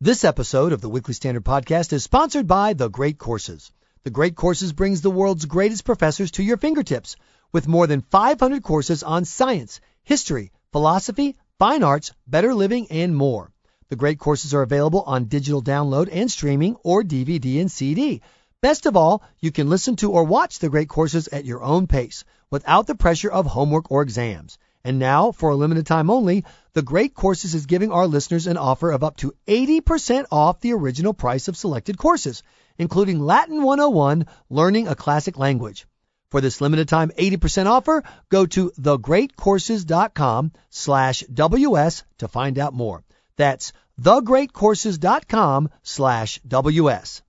This episode of the Weekly Standard Podcast is sponsored by The Great Courses. The Great Courses brings the world's greatest professors to your fingertips with more than 500 courses on science, history, philosophy, fine arts, better living, and more. The Great Courses are available on digital download and streaming or DVD and CD. Best of all, you can listen to or watch the Great Courses at your own pace without the pressure of homework or exams. And now, for a limited time only, The Great Courses is giving our listeners an offer of up to 80% off the original price of selected courses, including Latin 101, Learning a Classic Language. For this limited time 80% offer, go to thegreatcourses.com slash WS to find out more. That's thegreatcourses.com slash WS.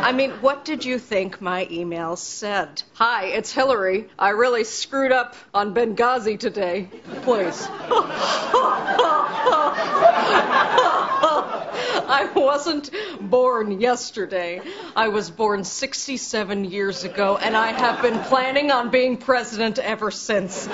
I mean, what did you think my email said? Hi, it's Hillary. I really screwed up on Benghazi today. Please. I wasn't born yesterday. I was born 67 years ago, and I have been planning on being president ever since.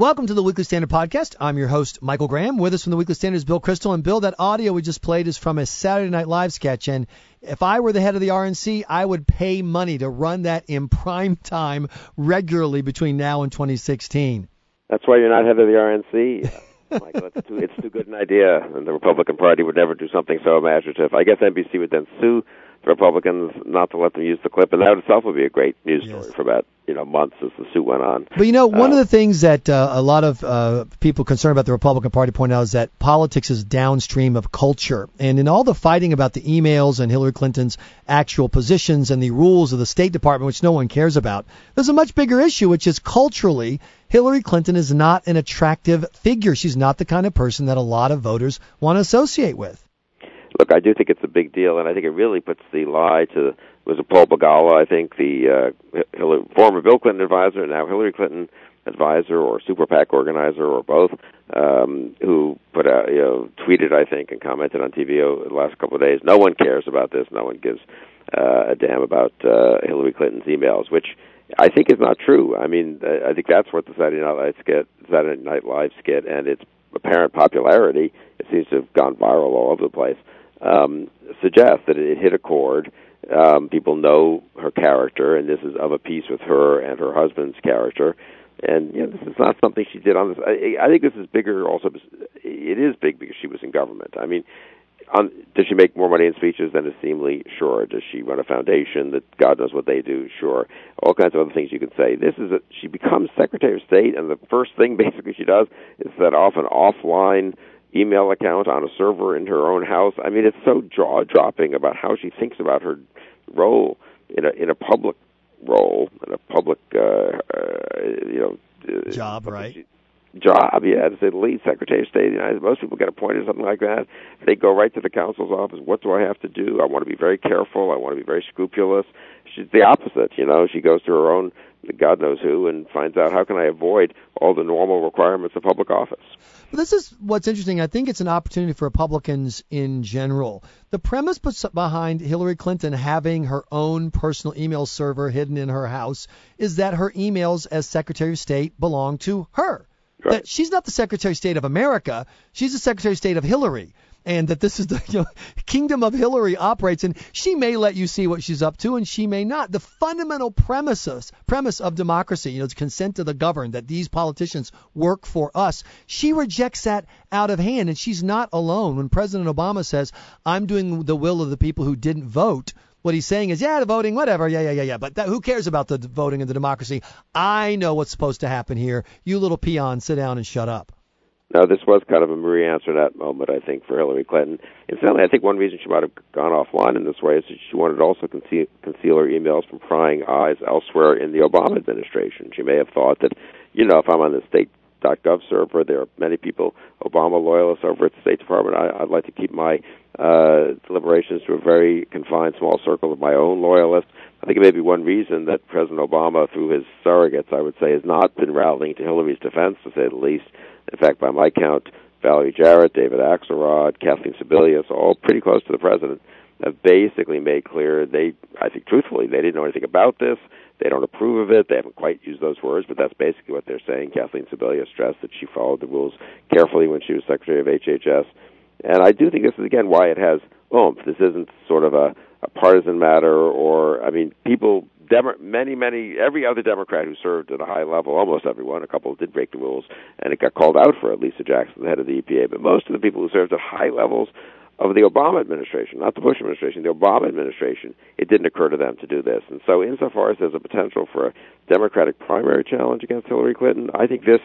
Welcome to the Weekly Standard Podcast. I'm your host, Michael Graham. With us from the Weekly Standard is Bill Kristol. And Bill, that audio we just played is from a Saturday Night Live sketch. And if I were the head of the RNC, I would pay money to run that in prime time regularly between now and 2016. That's why you're not head of the RNC. Uh, Michael, it's too, it's too good an idea. And the Republican Party would never do something so imaginative. I guess NBC would then sue the Republicans not to let them use the clip, and that itself would be a great news story for about you know months as the suit went on. But you know, one Uh, of the things that uh, a lot of uh, people concerned about the Republican Party point out is that politics is downstream of culture. And in all the fighting about the emails and Hillary Clinton's actual positions and the rules of the State Department, which no one cares about, there's a much bigger issue, which is culturally, Hillary Clinton is not an attractive figure. She's not the kind of person that a lot of voters want to associate with. Look, I do think it's a big deal, and I think it really puts the lie to was it Paul Begala, I think the uh, Hillary, former Bill Clinton advisor, now Hillary Clinton advisor or super PAC organizer or both, um, who put out, you know, tweeted, I think, and commented on TV over the last couple of days. No one cares about this. No one gives uh, a damn about uh, Hillary Clinton's emails, which I think is not true. I mean, I I think that's what the Saturday Night Live skit, Saturday Night Live skit, and its apparent popularity, it seems to have gone viral all over the place, um, suggests that it hit a chord. Um, people know her character, and this is of a piece with her and her husband's character. And you know, this is not something she did on this. I, I think this is bigger. Also, it is big because she was in government. I mean, on, does she make more money in speeches than a seemly? Sure. Does she run a foundation that God knows what they do? Sure. All kinds of other things you can say. This is a, she becomes Secretary of State, and the first thing basically she does is set off an offline email account on a server in her own house. I mean, it's so jaw dropping about how she thinks about her role in a in a public role in a public uh, uh you know uh, Job, right? job, yeah, to say the least, Secretary of State of the United States. Most people get appointed something like that. They go right to the counsel's office. What do I have to do? I want to be very careful. I want to be very scrupulous. She's the opposite, you know. She goes to her own God knows who and finds out how can I avoid all the normal requirements of public office. But this is what's interesting. I think it's an opportunity for Republicans in general. The premise behind Hillary Clinton having her own personal email server hidden in her house is that her emails as Secretary of State belong to her. Right. That she's not the Secretary of State of America. She's the Secretary of State of Hillary. And that this is the you know, kingdom of Hillary operates, and she may let you see what she's up to, and she may not. The fundamental premises premise of democracy, you know, it's consent to the governed, that these politicians work for us. She rejects that out of hand, and she's not alone. When President Obama says, "I'm doing the will of the people who didn't vote," what he's saying is, yeah, the voting, whatever, yeah, yeah, yeah, yeah. But that, who cares about the voting and the democracy? I know what's supposed to happen here. You little peon, sit down and shut up. Now, this was kind of a Marie Antoinette moment, I think, for Hillary Clinton. Incidentally, I think one reason she might have gone offline in this way is that she wanted to also conceal, conceal her emails from prying eyes elsewhere in the Obama administration. She may have thought that, you know, if I'm on the state.gov server, there are many people, Obama loyalists over at the State Department. I, I'd like to keep my uh, deliberations to a very confined, small circle of my own loyalists. I think it may be one reason that President Obama, through his surrogates, I would say, has not been rallying to Hillary's defense, to say the least. In fact, by my count, Valerie Jarrett, David Axelrod, Kathleen Sebelius, all pretty close to the president, have basically made clear they, I think truthfully, they didn't know anything about this. They don't approve of it. They haven't quite used those words, but that's basically what they're saying. Kathleen Sebelius stressed that she followed the rules carefully when she was Secretary of HHS. And I do think this is again why it has oomph. This isn't sort of a, a partisan matter, or I mean, people. Demo- many, many, every other Democrat who served at a high level, almost everyone, a couple did break the rules, and it got called out for Lisa Jackson, the head of the EPA. But most of the people who served at high levels of the Obama administration, not the Bush administration, the Obama administration, it didn't occur to them to do this. And so, insofar as there's a potential for a Democratic primary challenge against Hillary Clinton, I think this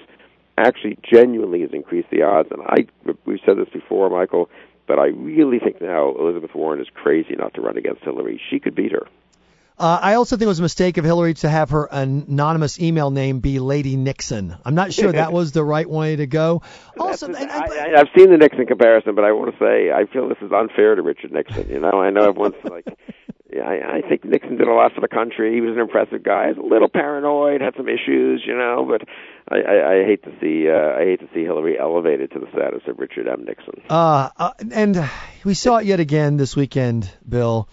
actually genuinely has increased the odds. And I, we've said this before, Michael, but I really think now Elizabeth Warren is crazy not to run against Hillary. She could beat her. Uh, I also think it was a mistake of Hillary to have her anonymous email name be Lady Nixon. I'm not sure that was the right way to go. Also, and, I, have seen the Nixon comparison, but I want to say I feel this is unfair to Richard Nixon. You know, I know everyone's like, I, I think Nixon did a lot for the country. He was an impressive guy. He's a little paranoid, had some issues, you know, but I, I, I hate to see uh, I hate to see Hillary elevated to the status of Richard M. Nixon. Uh, uh, and we saw it yet again this weekend, Bill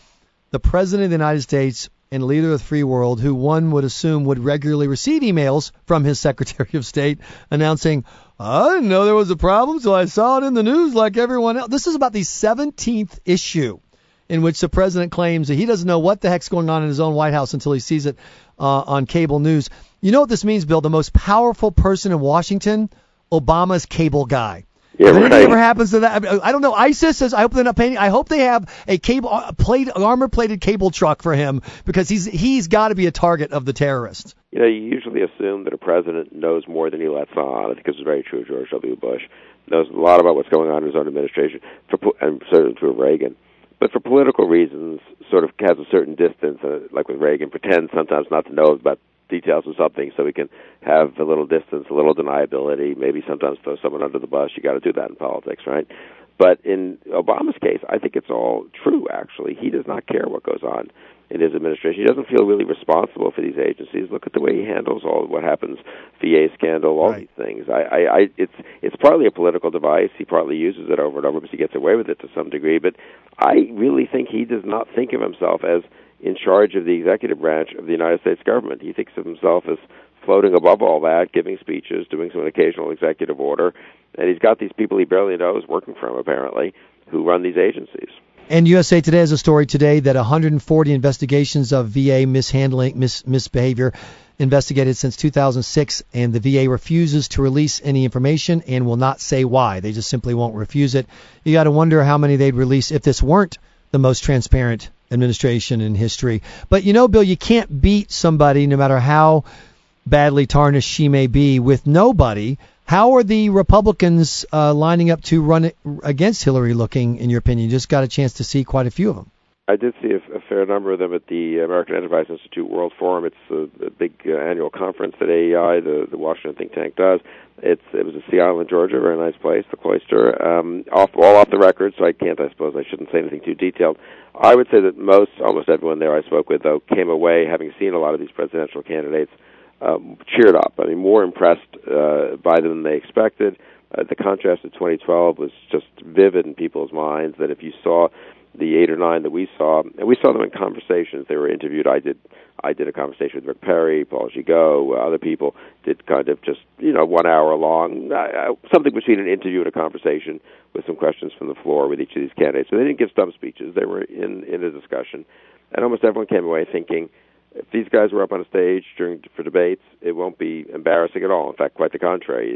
the President of the United States and leader of the free world, who one would assume would regularly receive emails from his Secretary of State announcing, I didn't know there was a problem, so I saw it in the news like everyone else. This is about the 17th issue in which the president claims that he doesn't know what the heck's going on in his own White House until he sees it uh, on cable news. You know what this means, Bill? The most powerful person in Washington, Obama's cable guy. Yeah, right. anything ever happens to that, I don't know. ISIS says I hope they're not paying. I hope they have a cable uh, plate armor plated cable truck for him because he's he's got to be a target of the terrorists. You know, you usually assume that a president knows more than he lets on. I think this is very true of George W. Bush. Knows a lot about what's going on in his own administration, for, and certainly true of Reagan. But for political reasons, sort of has a certain distance, uh, like with Reagan, pretends sometimes not to know about details of something so we can have a little distance, a little deniability, maybe sometimes throw someone under the bus. You got to do that in politics, right? But in Obama's case, I think it's all true, actually. He does not care what goes on in his administration. He doesn't feel really responsible for these agencies. Look at the way he handles all what happens, VA scandal, all right. these things. I, I, I, it's it's partly a political device. He partly uses it over and over because he gets away with it to some degree. But I really think he does not think of himself as in charge of the executive branch of the United States government. He thinks of himself as floating above all that, giving speeches, doing some occasional executive order, and he's got these people he barely knows working for him apparently who run these agencies. And USA Today has a story today that 140 investigations of VA mishandling, mis- misbehavior investigated since 2006, and the VA refuses to release any information and will not say why. They just simply won't refuse it. You got to wonder how many they'd release if this weren't the most transparent administration in history. But you know, Bill, you can't beat somebody no matter how badly tarnished she may be with nobody. How are the Republicans uh, lining up to run against Hillary looking, in your opinion? You just got a chance to see quite a few of them. I did see a, a fair number of them at the American Enterprise Institute World Forum. It's a, a big uh, annual conference that AEI, the, the Washington think tank, does. It's it was at Sea Island, Georgia, a very nice place, the Cloister. Um, off all off the record, so I can't. I suppose I shouldn't say anything too detailed. I would say that most, almost everyone there I spoke with, though, came away having seen a lot of these presidential candidates, um, cheered up. I mean, more impressed uh, by them than they expected. Uh, the contrast of 2012 was just vivid in people's minds. That if you saw the eight or nine that we saw, and we saw them in conversations. They were interviewed. I did. I did a conversation with Rick Perry, Paul Gigot, other people did kind of just you know one hour long, uh, something between an interview and a conversation with some questions from the floor with each of these candidates. So they didn't give stump speeches; they were in in a discussion, and almost everyone came away thinking if these guys were up on a stage during for debates, it won't be embarrassing at all. In fact, quite the contrary.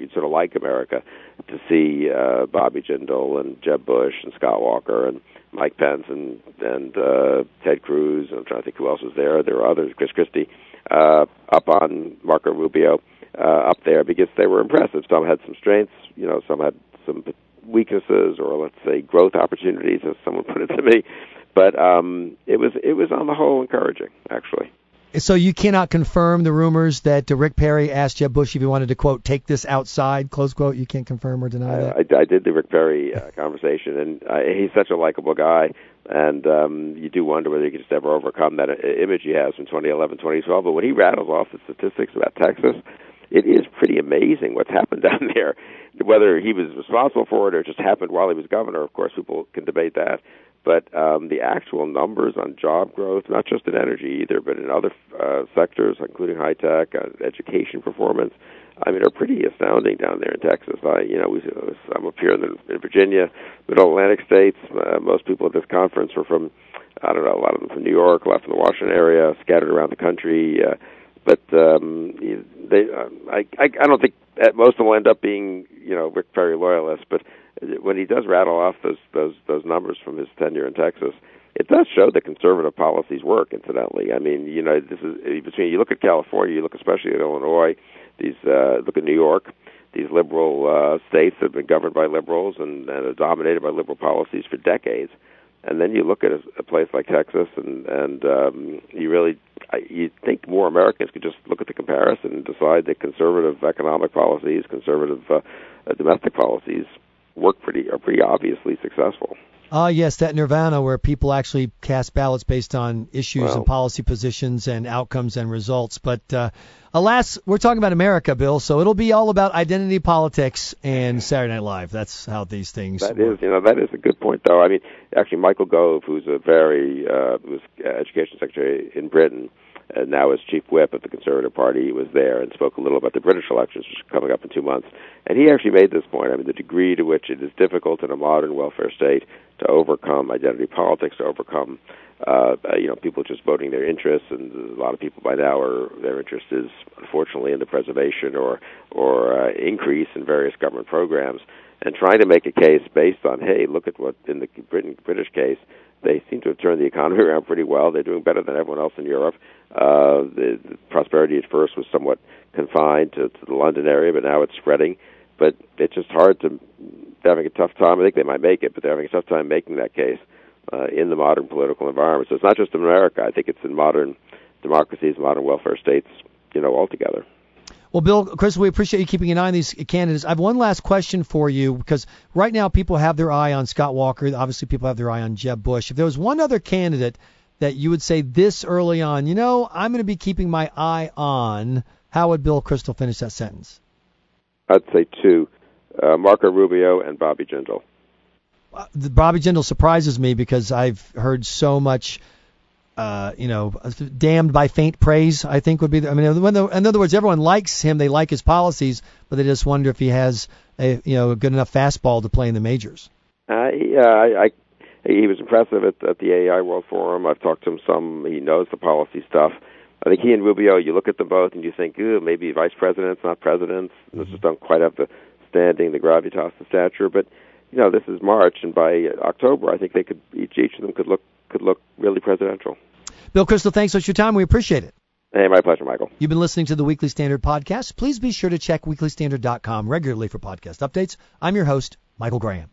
You'd sort of like America to see uh, Bobby Jindal and Jeb Bush and Scott Walker and Mike Pence and and uh, Ted Cruz. I'm trying to think who else was there. There were others, Chris Christie, uh, up on Marco Rubio, uh, up there because they were impressive. Some had some strengths, you know, some had some weaknesses, or let's say growth opportunities, as someone put it to me. But um, it was it was on the whole encouraging, actually. So you cannot confirm the rumors that Rick Perry asked Jeb Bush if he wanted to quote take this outside close quote. You can't confirm or deny that. I, I did the Rick Perry uh, conversation, and uh, he's such a likable guy, and um, you do wonder whether he could just ever overcome that image he has from 2011, 2012. But when he rattles off the statistics about Texas, it is pretty amazing what's happened down there. Whether he was responsible for it or it just happened while he was governor, of course, people can debate that. But um, the actual numbers on job growth, not just in energy either, but in other uh, sectors, including high tech, uh, education performance, I mean, are pretty astounding down there in Texas. I, you know, we, I'm up here in, the, in Virginia, Middle Atlantic states. Uh, most people at this conference are from, I don't know, a lot of them from New York, a lot from the Washington area, scattered around the country. Uh, but um, they, uh, I, I, I don't think most of them will end up being, you know, Rick Perry loyalists. But when he does rattle off those those those numbers from his tenure in Texas, it does show that conservative policies work. Incidentally, I mean, you know, this is between you look at California, you look especially at Illinois, these uh, look at New York, these liberal uh, states that have been governed by liberals and, and are dominated by liberal policies for decades. And then you look at a, a place like Texas, and and um, you really you think more Americans could just look at the comparison and decide that conservative economic policies, conservative uh, uh, domestic policies work pretty are pretty obviously successful. Ah, uh, yes, that nirvana where people actually cast ballots based on issues and policy positions and outcomes and results. But uh, alas, we're talking about America, Bill, so it'll be all about identity politics and Saturday Night Live. That's how these things. That work. is, you know, that is a good point, though. I mean, actually, Michael Gove, who's a very uh, was education secretary in Britain and now as chief whip of the Conservative Party, was there and spoke a little about the British elections, which are coming up in two months. And he actually made this point. I mean, the degree to which it is difficult in a modern welfare state to overcome identity politics, to overcome, uh, you know, people just voting their interests, and a lot of people by now are their interest is unfortunately in the preservation or or uh, increase in various government programs, and trying to make a case based on, hey, look at what in the Britain British case they seem to have turned the economy around pretty well. They're doing better than everyone else in Europe. Uh, the, the prosperity at first was somewhat confined to, to the London area, but now it's spreading. But it's just hard to. They're having a tough time. I think they might make it, but they're having a tough time making that case uh, in the modern political environment. So it's not just in America. I think it's in modern democracies, modern welfare states, you know, altogether. Well, Bill, Chris, we appreciate you keeping an eye on these candidates. I have one last question for you because right now people have their eye on Scott Walker. Obviously, people have their eye on Jeb Bush. If there was one other candidate that you would say this early on, you know, I'm going to be keeping my eye on, how would Bill Kristol finish that sentence? I'd say two uh, Marco Rubio and Bobby Jindal. Uh, Bobby Jindal surprises me because I've heard so much uh, you know, damned by faint praise. I think would be. The, I mean, when the, in other words, everyone likes him. They like his policies, but they just wonder if he has a you know a good enough fastball to play in the majors. Uh, yeah, I, I he was impressive at, at the AEI World Forum. I've talked to him some. He knows the policy stuff. I think he and Rubio, you look at them both and you think, ooh, maybe vice presidents, not presidents. Mm-hmm. This just don't quite have the standing, the gravitas, the stature. But you know, this is March, and by October, I think they could each each of them could look could look really presidential. Bill Kristol, thanks for your time. We appreciate it. Hey, my pleasure, Michael. You've been listening to the Weekly Standard podcast. Please be sure to check weeklystandard.com regularly for podcast updates. I'm your host, Michael Graham.